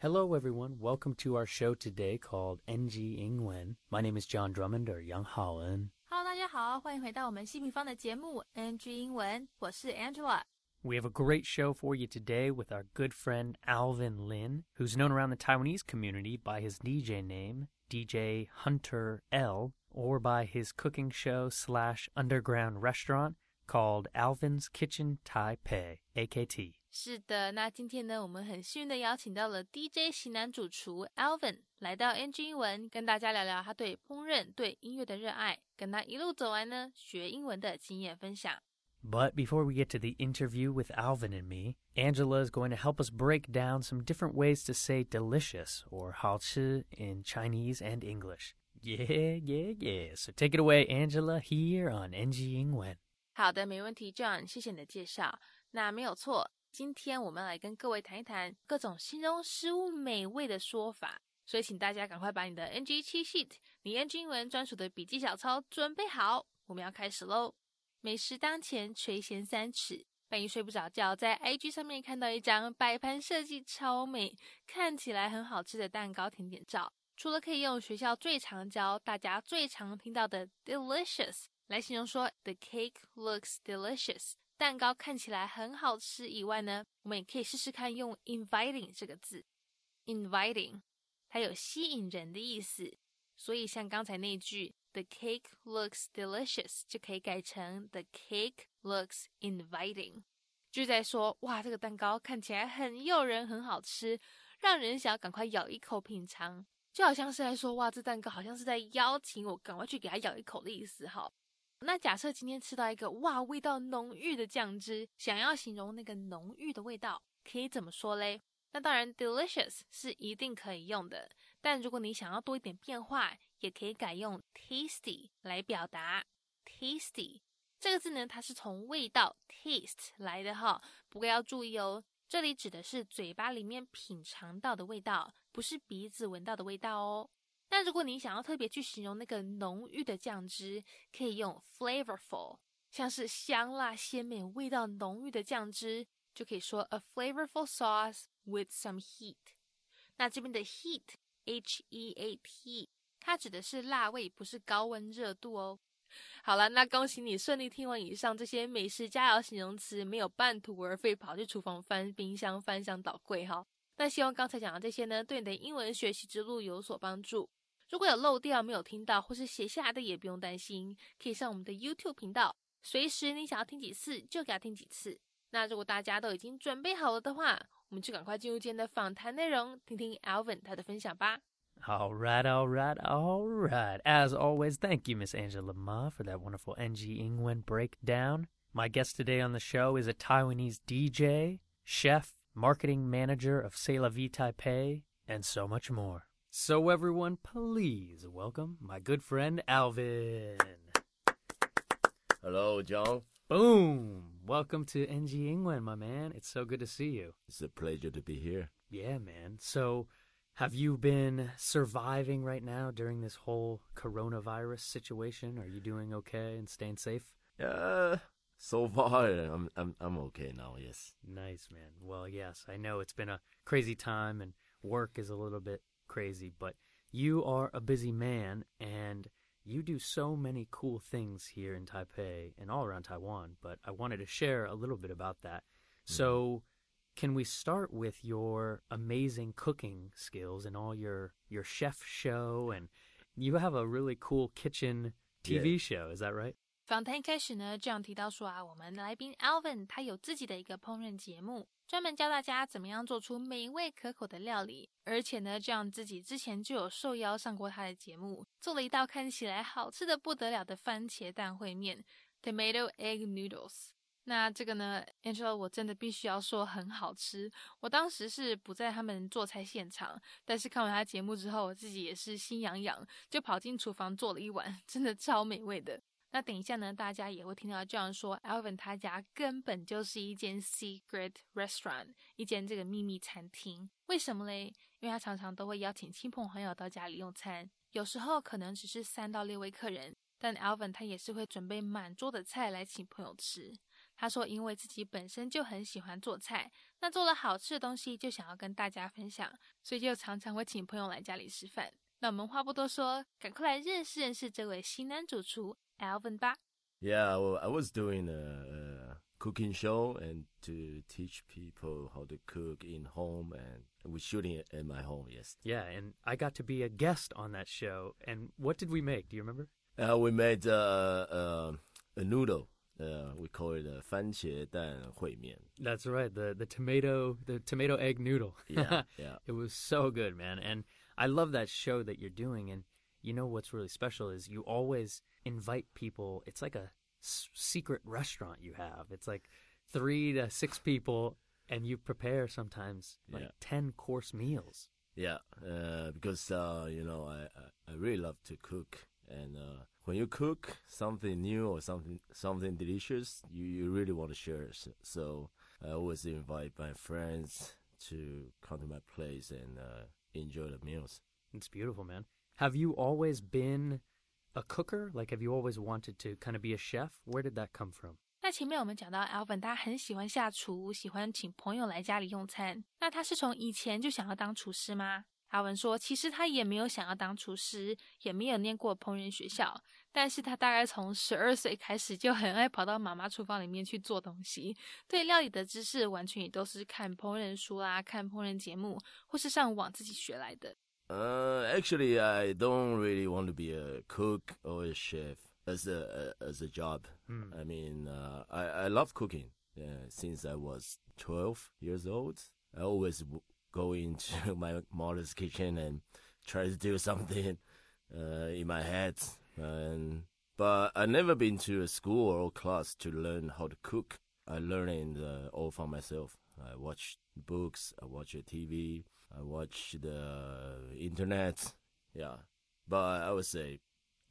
Hello, everyone. Welcome to our show today called NG 英文. My name is John Drummond or Yang Haoen. Hello，大家好，欢迎回到我们新平方的节目 NG 英文，我是 Angela。 We have a great show for you today with our good friend Alvin Lin, who's known around the Taiwanese community by his DJ name, DJ Hunter L, or by his cooking show slash underground restaurant called Alvin's Kitchen Taipei, AKT. 是的，那今天呢，我们很幸运的邀请到了 DJ 型男主厨 Alvin 来到 NG 英文，跟大家聊聊他对烹饪、对音乐的热爱，跟他一路走来呢学英文的经验分享。 But before we get to the interview with Alvin and me, Angela is going to help us break down some different ways to say delicious or 好吃 in Chinese and English. Yeah, yeah, yeah. So take it away, Angela, here on NG 英文。好的，没问题，John，谢谢你的介绍。那没有错， 今天我们来跟各位谈一谈各种形容食物美味的说法。所以，请大家赶快把你的 NG 七 sheet，你 NG 英文专属的笔记小抄准备好，我们要开始喽。美食当前，垂涎三尺。半夜睡不着觉，在 IG 上面看到一张摆盘设计超美，看起来很好吃的蛋糕甜点照。除了可以用学校最常教、大家最常听到的 delicious 来形容说 the cake looks delicious，蛋糕看起来很好吃以外呢，我们也可以试试看用 inviting 这个字。inviting 它有吸引人的意思，所以像刚才那句 the cake looks delicious 就可以改成 the cake looks inviting，就在说哇，这个蛋糕看起来很诱人，很好吃，让人想要赶快咬一口品尝。就好像是在说，哇，这蛋糕好像是在邀请我赶快去给它咬一口的意思。哈，那假设今天吃到一个哇，味道浓郁的酱汁，想要形容那个浓郁的味道，可以怎么说嘞？那当然，delicious 是一定可以用的。但如果你想要多一点变化，也可以改用 tasty 来表达。tasty 这个字呢，它是从味道 taste 来的哈。不过要注意哦，这里指的是嘴巴里面品尝到的味道，不是鼻子闻到的味道哦。那如果你想要特别去形容那个浓郁的酱汁，可以用 flavorful，像是香辣鲜美、味道浓郁的酱汁，就可以说 a flavorful sauce with some heat。那这边的 heat，h e a t，它指的是辣味，不是高温热度哦。好了，那恭喜你顺利听完以上这些美食佳肴形容词，没有半途而废跑去厨房翻冰箱、翻箱倒柜哈。那希望刚才讲的这些呢，对你的英文学习之路有所帮助。如果有漏掉没有听到，或是写下来的，也不用担心，可以上我们的 YouTube 频道，随时你想要听几次就给他听几次。那如果大家都已经准备好了的话，我们就赶快进入今天的访谈内容，听听 Alvin 他的分享吧。All right, all right, all right. As always, thank you, Miss Angela Ma, for that wonderful NG Ingwen breakdown. My guest today on the show is a Taiwanese DJ, chef, marketing manager of CÉ LA VI Taipei, and so much more. So, everyone, please welcome my good friend Alvin. Hello, John. Boom! Welcome to NG Ingwen, my man. It's so good to see you. It's a pleasure to be here. Yeah, man. So, have you been surviving right now during this whole coronavirus situation? Are you doing okay and staying safe? Uh, so far I'm I'm I'm okay now. Yes. Nice, man. Well, yes, I know it's been a crazy time and work is a little bit crazy, but you are a busy man and you do so many cool things here in Taipei and all around Taiwan, but I wanted to share a little bit about that. So, can we start with your amazing cooking skills and all your your chef show and you have a really cool kitchen TV show, is that right? 访谈一开始呢，这样提到说啊，我们来宾 Alvin 他有自己的一个烹饪节目， 专门教大家怎么样做出美味可口的料理。而且呢，这样自己之前就有受邀上过他的节目，做了一道看起来好吃的不得了的番茄蛋烩面 （Tomato Egg Noodles）。那这个呢，Angela，我真的必须要说很好吃。我当时是不在他们做菜现场，但是看完他节目之后，我自己也是心痒痒，就跑进厨房做了一碗，真的超美味的。那等一下呢，大家也会听到这样说，Alvin 他家根本就是一间 secret restaurant，一间这个秘密餐厅。为什么嘞？因为他常常都会邀请亲朋好友到家里用餐，有时候可能只是三到六位客人，但 Alvin 他也是会准备满桌的菜来请朋友吃。他说，因为自己本身就很喜欢做菜，那做了好吃的东西就想要跟大家分享，所以就常常会请朋友来家里吃饭。那我们话不多说，赶快来认识认识这位新男主厨 Alvin 吧。Yeah, well, I was doing a, a cooking show and to teach people how to cook in home, and we're shooting it in my home. Yes. Yeah, and I got to be a guest on that show. And what did we make? Do you remember? Uh, we made uh, uh, a noodle. Uh, we call it a 番茄蛋烩面. That's right, the the tomato the tomato egg noodle. Yeah, yeah. It was so good, man. And I love that show that you're doing. And you know what's really special is you always invite people. It's like a s- secret restaurant you have. It's like three to six people, and you prepare sometimes like Yeah. ten course meals. Yeah, uh, because uh, you know I, I really love to cook, and uh, when you cook something new or something something delicious, you, you really want to share. it. So, so I always invite my friends to come to my place and uh, enjoy the meals. It's beautiful, man. Have you always been a cooker? Like, have you always wanted to kind of be a chef? Where did that come from? 那前面我们讲到 Alvin，他很喜欢下厨，喜欢请朋友来家里用餐。那他是从以前就想要当厨师吗？Alvin 说，其实他也没有想要当厨师，也没有念过烹饪学校， 但是他大概从十二岁开始就很爱跑到妈妈厨房里面去做东西，对料理的知识完全也都是看烹饪书啦、看烹饪节目或是上网自己学来的。 Uh, actually, I don't really want to be a cook or a chef as a as a job. I mean, uh, I I love cooking. Uh, since I was twelve years old, I always w- go into my mother's kitchen and try to do something uh, in my head. and but I never been to a school or class to learn how to cook. I learned it uh, all for myself. I watch books. I watch TV. I watch the internet. Yeah, but I would say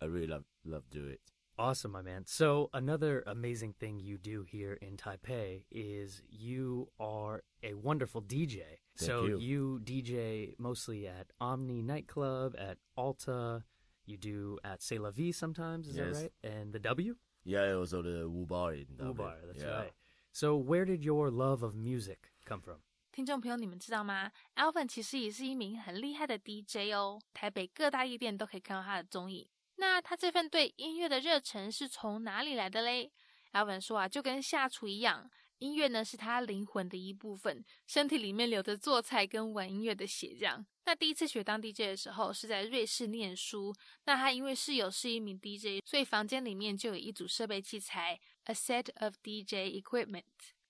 I really love love do it. Awesome, my man. So, another amazing thing you do here in Taipei is you are a wonderful DJ. Thank so, you. DJ mostly at Omni Nightclub, at Alta, you do at CÉ LA VI sometimes, is yes. that right? And the W? Yeah, it was at the WOOBAR in W. WOOBAR, that's yeah. right. So where did your love of music come from? 听众朋友，你们知道吗？Alvin 其实也是一名很厉害的 DJ 哦，台北各大夜店都可以看到他的踪影。那他这份对音乐的热忱是从哪里来的嘞？Alvin 说啊，就跟下厨一样，音乐呢是他灵魂的一部分，身体里面流着做菜跟玩音乐的血这样。那第一次学当 DJ 的时候是在瑞士念书，那他因为室友是一名 DJ，所以房间里面就有一组设备器材，a set of DJ equipment。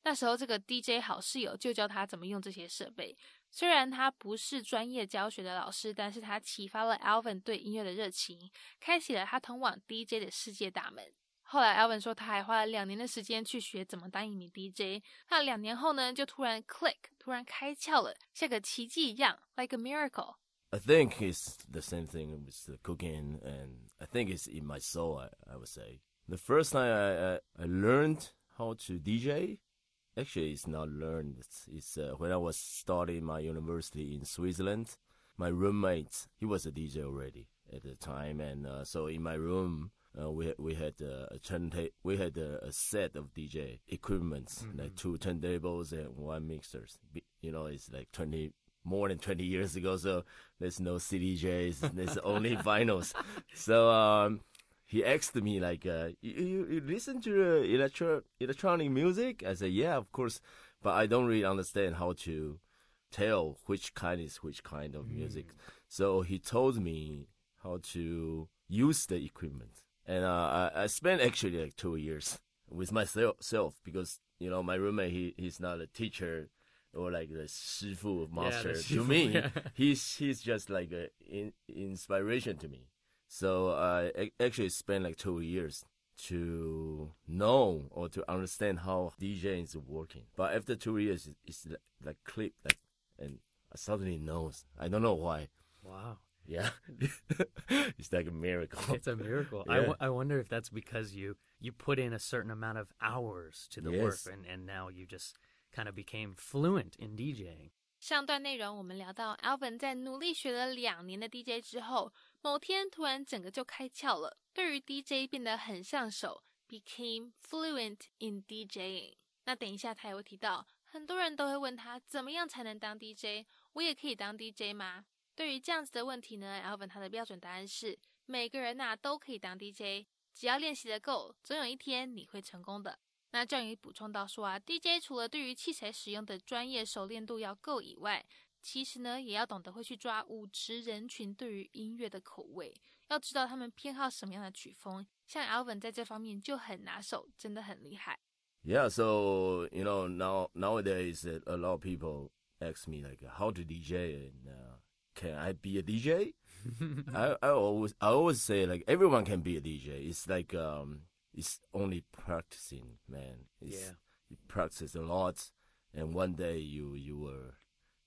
那时候，这个 DJ 好室友就教他怎么用这些设备。虽然他不是专业教学的老师，但是他启发了 Alvin 对音乐的热情，开启了他通往 DJ 的世界大门。后来，Alvin 说他还花了两年的时间去学怎么当一名 DJ。那两年后呢，就突然 click，突然开窍了，像个奇迹一样，like a miracle。 I think it's the same thing with the cooking, and I think it's in my soul. I, I would say the first time I, I, I learned how to DJ, actually, it's not learned. It's, it's uh, when I was starting my university in Switzerland. My roommate, he was a DJ already at the time, and uh, so in my room. uh, we had, we had uh, a turntable. We had a, a set of DJ equipments, like two turntables and one mixers. Be- You know, it's like twenty more than 20 years ago, so there's no CDJs, there's only vinyls. So um, he asked me like, uh, you, you, you listen to uh, electro electronic music? I said, yeah, of course, but I don't really understand how to tell which kind is which kind of music. So he told me how to use the equipment, and uh, I, I spent actually like two years with myself because you know my roommate he he's not a teacher or like the shifu master yeah, to me. yeah. he's he's just like an in, inspiration to me. So i actually spent like two years to know or to understand how dj is working. But after two years it's, it's like click like and i suddenly knows. I don't know why. Wow. Yeah, it's like a miracle. It's a miracle. I, Yeah. w- I wonder if that's because you you put in a certain amount of hours to the work, Yes. and, and now you just kind of became fluent in DJing. 上段内容我们聊到，Alvin 在努力学了两年的 DJ 之后，某天突然整个就开窍了，对于 DJ 变得很上手，became fluent in DJing。 那等一下他也会提到，很多人都会问他怎么样才能当 DJ，我也可以当 DJ 吗？ 对于这样子的问题呢，Alvin 他的标准答案是，每个人呐都可以当 DJ，只要练习的够，总有一天你会成功的。那这样也补充到说啊，DJ 除了对于器材使用的专业熟练度要够以外，其实呢也要懂得会去抓舞池人群对于音乐的口味，要知道他们偏好什么样的曲风。像 Alvin 在这方面就很拿手，真的很厉害。Yeah, so you know now nowadays a lot of people ask me like how to DJ and uh, can I be a DJ? I I always I always say like everyone can be a DJ. It's like um it's only practicing, man. It's, Yeah. You practice a lot, and one day you you were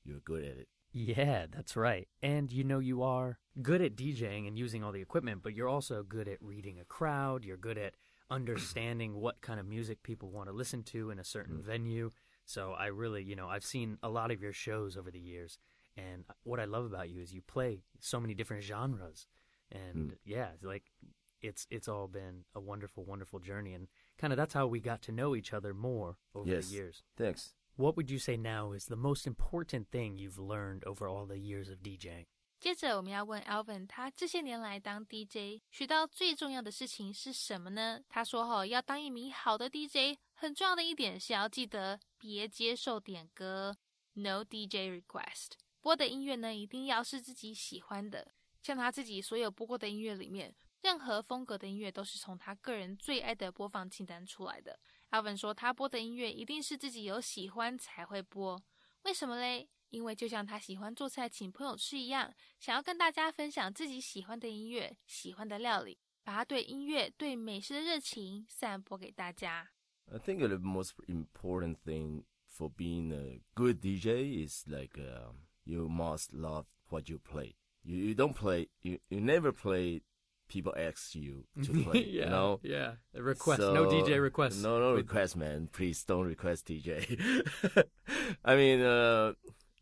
you're good at it. Yeah, that's right. And you know, you are good at DJing and using all the equipment, but you're also good at reading a crowd. You're good at understanding what kind of music people want to listen to in a certain venue. So I really, you know, I've seen a lot of your shows over the years. And what I love about you is you play so many different genres. And yeah, it's like it's it's all been a wonderful, wonderful journey. And kind of that's how we got to know each other more over Yes. the years. Thanks. What would you say now is the most important thing you've learned over all the years of DJing? 接着我们要问 Alvin，他这些年来当 DJ 学到最重要的事情是什么呢？他说：“哈，要当一名好的 DJ，很重要的一点是要记得别接受点歌，No DJ request。 播的音乐呢，一定要是自己喜欢的。像他自己所有播过的音乐里面，任何风格的音乐都是从他个人最爱的播放清单出来的。阿文说，他播的音乐一定是自己有喜欢才会播。为什么嘞？因为就像他喜欢做菜请朋友吃一样，想要跟大家分享自己喜欢的音乐、喜欢的料理，把他对音乐、对美食的热情散播给大家。I think the most important thing for being a good DJ is like uh, you must love what you play. You you don't play you, you never play people ask you to play. you know? yeah. The request, no DJ requests. No, no request, man. Please don't request DJ. I mean, uh,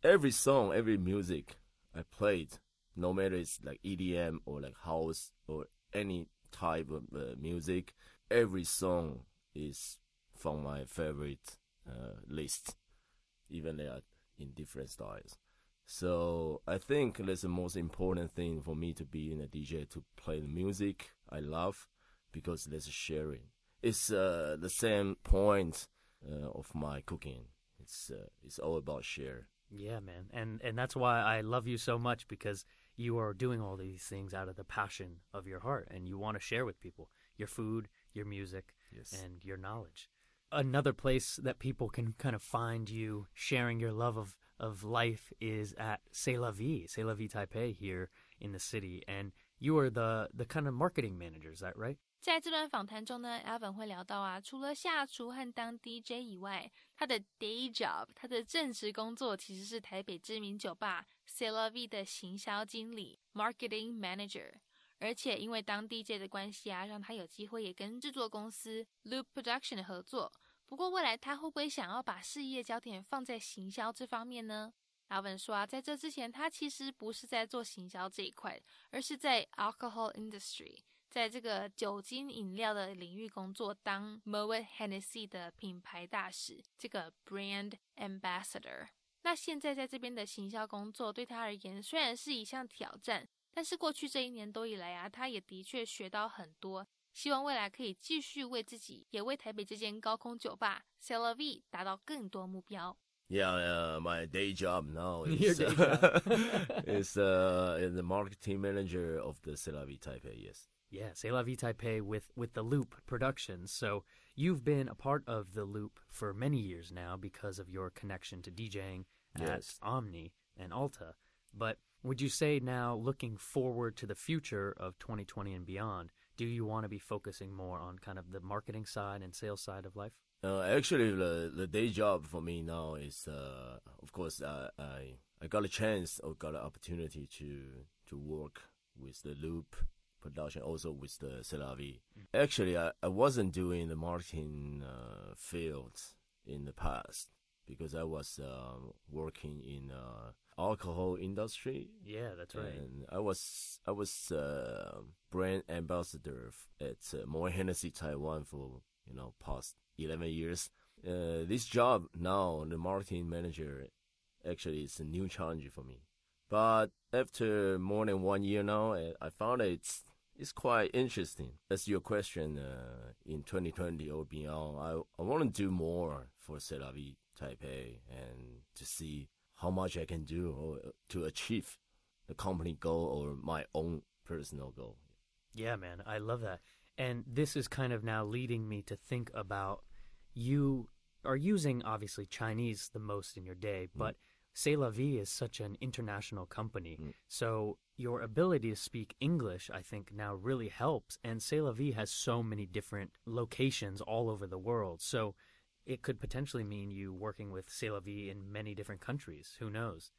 every song, every music I played, no matter it's like EDM or like house or any type of uh, music, every song is from my favorite uh, list, even they are in different styles. So I think that's the most important thing for me to be in a DJ to play the music I love because there's sharing. It's uh, the same point uh, of my cooking. It's uh, it's all about share. Yeah, man. And and that's why I love you so much because you are doing all these things out of the passion of your heart and you want to share with people your food, your music, Yes. and your knowledge. Another place that people can kind of find you sharing your love of of life is at CÉ LA VI, CÉ LA VI Taipei here in the city. And you are the, the kind of marketing manager, is that right? 在这段访谈中呢，Alvin 会聊到啊，除了下厨和当 DJ 以外，他的 day job，他的正职工作其实是台北知名酒吧 c e l a v i 的行销经理 （marketing manager）。而且因为当 DJ 的关系啊，让他有机会也跟制作公司 Loop Production 合作，不过未来他会不会想要把事业焦点放在行销这方面呢阿文说啊，在这之前他其实不是在做行销这一块，而是在 alcohol industry。在这个酒精饮料的领域工作，当 Moet Hennessy 的品牌大使，这个 brand ambassador。那现在在这边的行销工作对他而言虽然是一项挑战，但是过去这一年多以来啊，他也的确学到很多。希望未来可以继续为自己，也为台北这间高空酒吧 c e l a V 达到更多目标。 Yeah, uh, my day job now Your is day uh, is uh, is the marketing manager of the Celavi Taipei. Yes. Yeah, C'est La Vie Taipei with, with the Loop Productions. So you've been a part of the Loop for many years now because of your connection to DJing at Yes. Omni and Alta. But would you say now, looking forward to the future of 2020 and beyond, do you want to be focusing more on kind of the marketing side and sales side of life? Uh, actually, the the day job for me now is, uh, of course, uh, I I got a chance or got an opportunity to to work with the Loop production, also with the CÉ LA VI. Actually, I, I wasn't doing the marketing uh, field in the past because I was uh, working in uh, alcohol industry Yeah, that's right. and I was I was uh, brand ambassador at uh, Moët Hennessy Taiwan for you know past eleven years. uh, this job now, the marketing manager, actually is a new challenge for me. But after more than one year now, I- found it's it's quite interesting. As your question, uh, in 2020 or beyond, I I want to do more for CÉ LA VI Taipei and to see how much I can do or to achieve the company goal or my own personal goal. Yeah, man, I love that. And this is kind of now leading me to think about you are using obviously Chinese the most in your day, but CÉ LA VI is such an international company. Mm. So your ability to speak English, I think, now really helps. And CÉ LA VI has so many different locations all over the world. So it could potentially mean you working with C'est la Vie in many different countries. Who knows?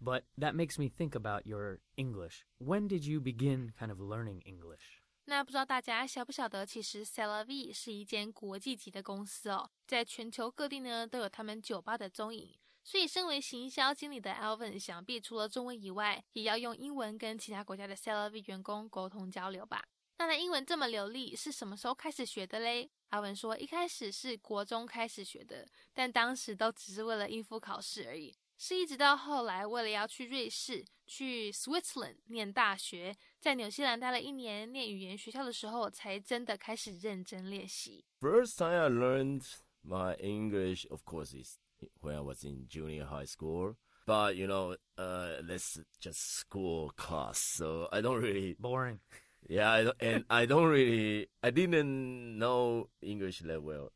But that makes me think about your English. When did you begin kind of learning English? 那不知道大家晓不晓得，其实 c e l a v i 是一间国际级的公司哦，在全球各地呢都有他们酒吧的踪影。所以，身为行销经理的 Alvin，想必除了中文以外，也要用英文跟其他国家的 c e l a v i 员工沟通交流吧。那他英文这么流利，是什么时候开始学的嘞 ？Alvin 说，一开始是国中开始学的，但当时都只是为了应付考试而已。是一直到后来，为了要去瑞士、去 Switzerland 念大学，在纽西兰待了一年念语言学校的时候，才真的开始认真练习。First time I learned my English, of course, is when I was in junior high school. But you know, uh, that's just school class, so I don't really, Boring. Yeah, I and I don't really, I didn't know English that well.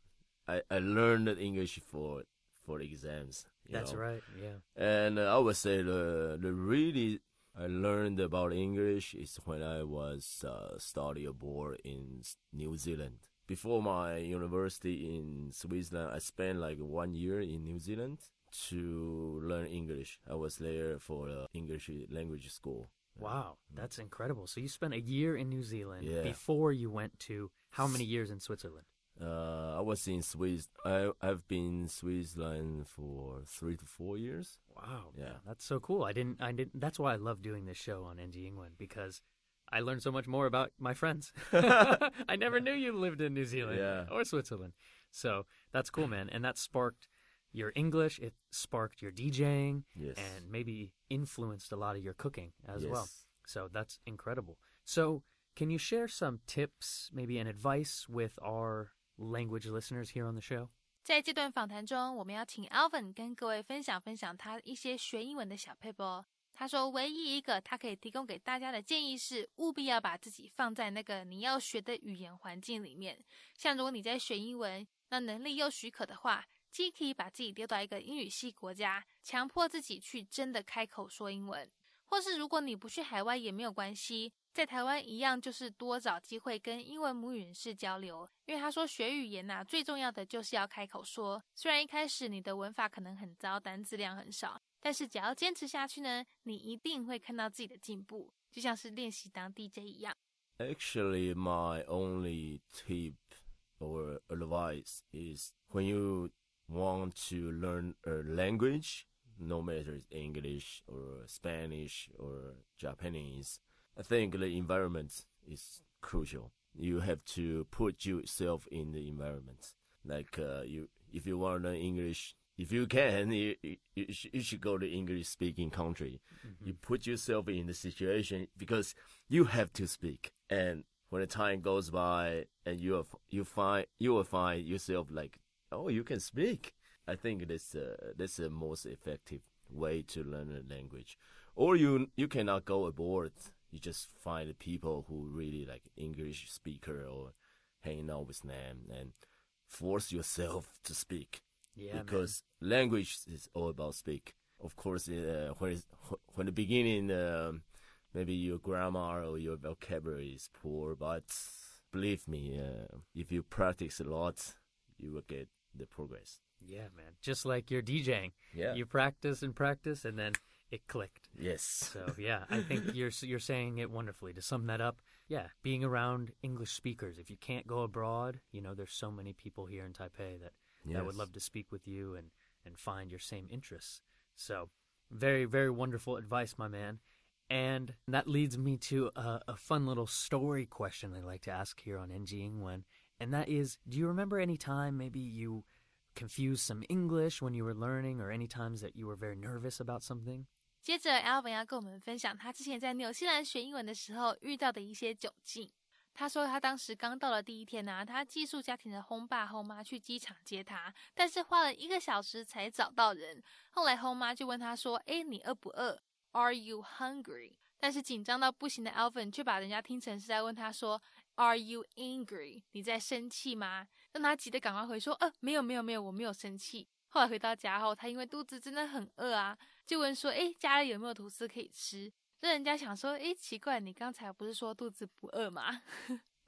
I, I learned English for for exams. That's know. right. Yeah. And uh, I would say the the really I learned about English is when I was uh, study abroad in New Zealand. Before my university in Switzerland, I spent like one year in New Zealand to learn English. I was there for uh, English language school. Wow, that's incredible. So you spent a year in New Zealand Yeah. before you went to how many years in Switzerland? Uh, I was in Swiss. I I've been in Switzerland for three to four years. Wow. Yeah. That's so cool. I didn't I didn't that's why I love doing this show on NG Ingwen because I learned so much more about my friends. I never knew you lived in New Zealand Yeah. or Switzerland. So that's cool, man. And that sparked your English, it sparked your DJing Yes. and maybe influenced a lot of your cooking as yes. well. So that's incredible. So, can you share some tips, maybe an advice with our language listeners here on the show? 在这段访谈中，我们要请 Alvin 跟各位分享分享他一些学英文的小配波。他说，唯一一个他可以提供给大家的建议是，务必要把自己放在那个你要学的语言环境里面。像如果你在学英文，那能力又许可的话， 既可以把自己丢到一个英语系国家，强迫自己去真的开口说英文；或是如果你不去海外也没有关系，在台湾一样就是多找机会跟英文母语人士交流，因为他说学语言呐、最重要的就是要开口说。虽然一开始你的文法可能很糟，单字量很少，但是只要坚持下去呢，你一定会看到自己的进步，就像是练习当 DJ 一样。Actually, my only tip or advice is when you want to learn a language, no matter it's English or Spanish or Japanese, I think the environment is crucial. You have to put yourself in the environment. Like uh, you, if you want to learn English, if you can, you, you, you should- you should go to English speaking country. You put yourself in the situation because you have to speak. And when the time goes by and you are, you find you will find yourself like, oh, you can speak. I think that's uh, that's the most effective way to learn a language. Or you you cannot go abroad. You just find people who really like English speaker or hanging out with them and force yourself to speak Yeah, because language is all about speak. Of course, uh, when it's, when the beginning, um, maybe your grammar or your vocabulary is poor, but believe me, uh, if you practice a lot, you will get the progress. Yeah, man. Just like you're DJing. Yeah. You practice and practice and then it clicked. Yes. So, yeah, I think you're you're saying it wonderfully. To sum that up, yeah, being around English speakers. If you can't go abroad, you know, there's so many people here in Taipei that that would love to speak with you and and find your same interests. So, very very wonderful advice, my man. And that leads me to a, a fun little story question I like to ask here on NG Ingwen, and that is, do you remember any time maybe you confuse some English when you were learning, or any times that you were very nervous about something? 接着，Alvin 要跟我们分享他之前在纽西兰学英文的时候遇到的一些窘境。他说，他当时刚到了第一天呢，他寄宿家庭的轰爸轰妈去机场接他，但是花了一个小时才找到人。后来轰妈就问他说：“哎，你饿不饿？Are you hungry？” 但是紧张到不行的 Alvin 却把人家听成是在问他说 ：“Are you angry？你在生气吗？”让他急得赶快回说：“呃，没有，没有，没有，我没有生气。”后来回到家后，他因为肚子真的很饿啊，就问说：“哎，家里有没有吐司可以吃？”让人家想说：“哎，奇怪，你刚才不是说肚子不饿吗？”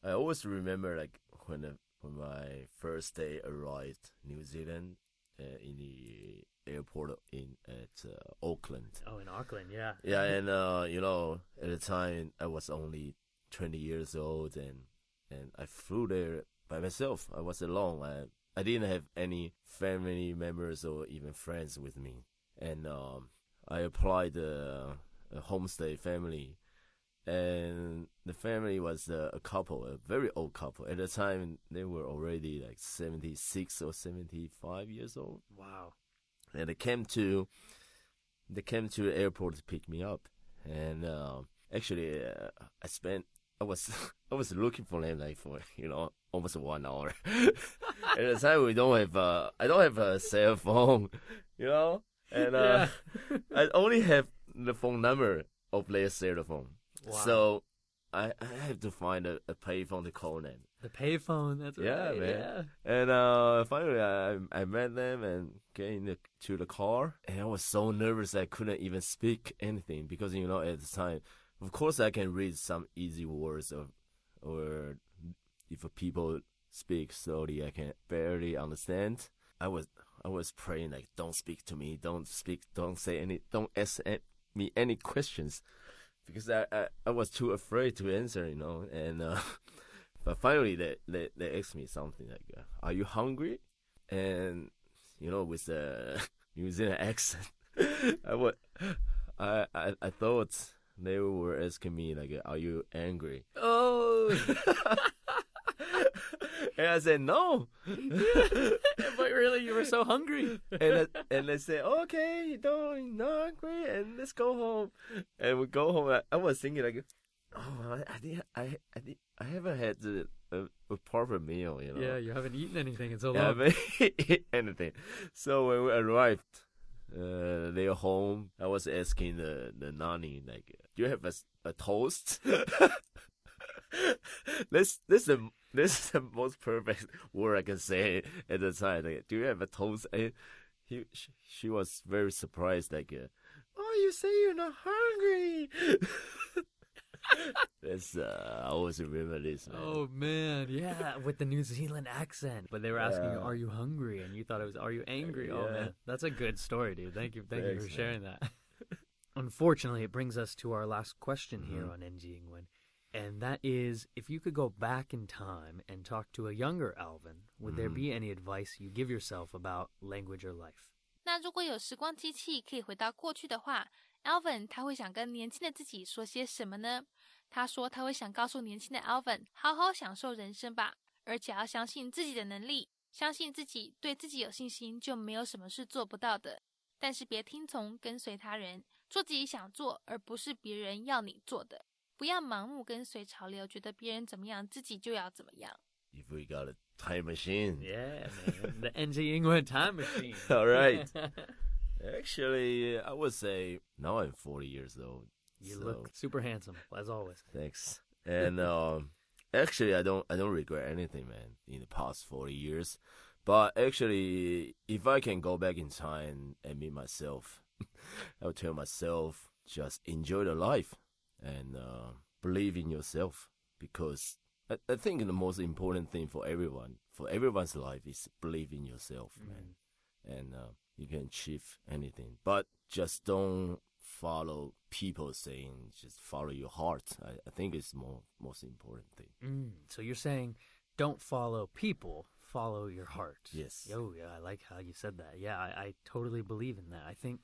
I always remember like when the, when my first day arrived New Zealand uh, in the airport in at uh, Auckland. Oh, in Auckland, yeah. Yeah, and uh, you know, at the time I was only 20 years old, and and I flew there by myself. I was alone. I I didn't have any family members or even friends with me, and um, I applied uh, a homestay family, and the family was uh, a couple, a very old couple. At the time, they were already like 76 or 75 years old Wow. and they came to they came to the airport to pick me up and uh, actually uh, i spent i was i was looking for them like for you know almost one hour at the time we don't have uh i don't have a cell phone you know and uh i only have the phone number of their cell phone Wow. so I, I have to find a, a payphone to call them The payphone, that's Yeah, right. man. Yeah. and uh, finally, I I met them and get into the car, and I was so nervous I couldn't even speak anything because you know at the time, of course, I can read some easy words or or if people speak slowly, I can barely understand. I was I was praying like, don't speak to me, don't speak, don't say any, don't ask me any questions, because I I, I was too afraid to answer, you know, and. Uh, But finally, they, they, they asked me something like, uh, Are you hungry? And, you know, with the New Zealand accent, I, wa- I, I, I thought they were asking me, like, Are you angry? Oh, and I said, No. but really, you were so hungry. and, I, and they said, Okay, don't, not hungry, and let's go home. And we go home. I, I was thinking, like, Oh, I, I, did, I, I, did, I haven't had the, a, a proper meal, you know. Yeah, you haven't eaten anything in so Yeah, long. but anything. So when we arrived, uh, their home, I was asking the the nanny like, "Do you have a, a toast?" this this is the this is the most perfect word I can say at the time. Like, Do you have a toast? And he she, she was very surprised. Like, "Oh, you say you're not hungry." That's uh, I always remember this. Man. Oh man, yeah, with the New Zealand accent. But they were asking, you, Yeah. "Are you hungry?" And you thought it was, "Are you angry?" Oh Yeah. man, that's a good story, dude. Thank you, thank you Thanks, for man. sharing that. Unfortunately, it brings us to our last question here Mhm. on NG Ingwen, and that is, if you could go back in time and talk to a younger Alvin, would there Mhm. be any advice you give yourself about language or life? 那如果有时光机器可以回到过去的话，Alvin 他会想跟年轻的自己说些什么呢？ 他说他会想告诉年轻的 Alvin，好好享受人生吧，而且要相信自己的能力，相信自己，对自己有信心，就没有什么是做不到的。但是别听从跟随他人，做自己想做，而不是别人要你做的。不要盲目跟随潮流，觉得别人怎么样，自己就要怎么样。If we got a time machine, yeah, man, the NG Ingwen time machine. All right. Actually, I would say now I'm 40 years old you so, look super handsome as always. Thanks. And um, actually, I don't I don't regret anything, man. In the past 40 years, but actually, if I can go back in time and meet myself, I would tell myself just enjoy the life and uh, believe in yourself because. I, I think the most important thing for everyone, for everyone's life, is believe in yourself, man. and uh, you can achieve anything. But just don't follow people saying. Just follow your heart. I, I think it's more most important thing. Mm, so you're saying, don't follow people, follow your heart. Yes. Oh yeah, I like how you said that. Yeah, I, I totally believe in that. I think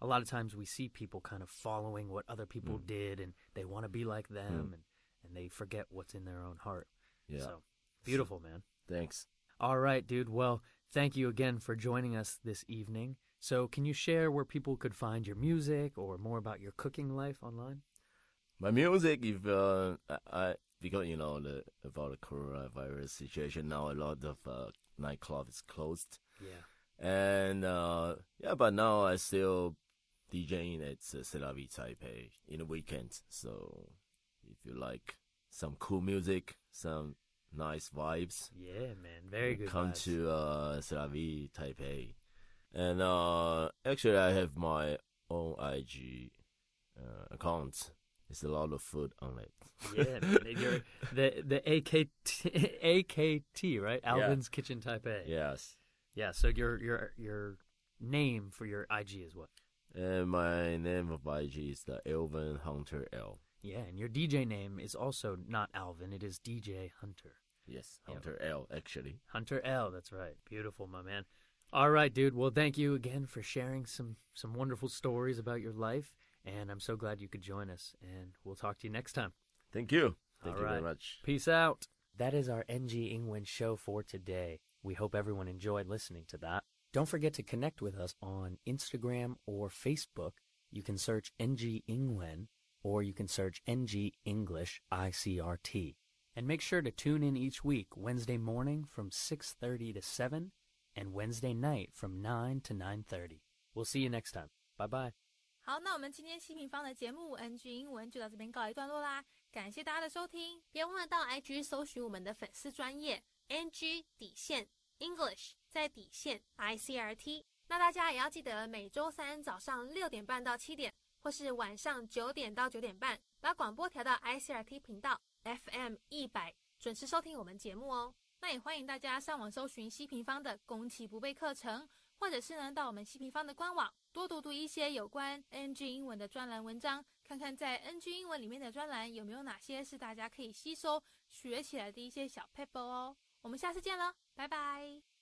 a lot of times we see people kind of following what other people Mm. did, and they want to be like them, and and they forget what's in their own heart. Yeah. So beautiful, man. Thanks. All right, dude. Well, thank you again for joining us this evening. So, can you share where people could find your music or more about your cooking life online? My music, if uh, I, because you know the about the coronavirus situation now, a lot of uh, nightclub is closed, Yeah. and uh, yeah, but now I still DJing at uh, Taipei in the weekend. So if you like some cool music, some nice vibes, Yeah, man. Very good. come vibes. to uh, Taipei. And uh, actually, I have my own IG uh, account. It's a lot of food on it. yeah, man. The the AKT AKT right? Alvin's Kitchen Taipei. Yes. Yeah. So your your your name for your IG is what? And my name of IG is the Alvin Hunter L. Yeah, and your DJ name is also not Alvin. It is DJ Hunter. Yes, Yeah. Hunter L. Actually. Hunter L. That's right. Beautiful, my man. All right, dude. Well, thank you again for sharing some some wonderful stories about your life, and I'm so glad you could join us. And we'll talk to you next time. Thank you. Thank All you very much. Peace out. That is our NG Ingwen show for today. We hope everyone enjoyed listening to that. Don't forget to connect with us on Instagram or Facebook. You can search NG Ingwen or you can search NG English ICRT. And make sure to tune in each week Wednesday morning from 6:30 to 7 and Wednesday night from 9 to 9:30. We'll see you next time. Bye bye. 好，那我们今天新平方的节目 NG 英文就到这边告一段落啦，感谢大家的收听，别忘了到 IG 搜寻我们的粉丝专业 NG 底线 English 在底线 ICRT。那大家也要记得每周三早上六点半到七点，或是晚上九点到九点半，把广播调到 ICRT 频道 FM 一百，准时收听我们节目哦。那也欢迎大家上网搜寻西平方的攻其不备课程。或者是呢，到我们西平方的官网多读读一些有关 NG 英文的专栏文章，看看在 NG 英文里面的专栏有没有哪些是大家可以吸收学起来的一些小 paper 哦。我们下次见了，拜拜。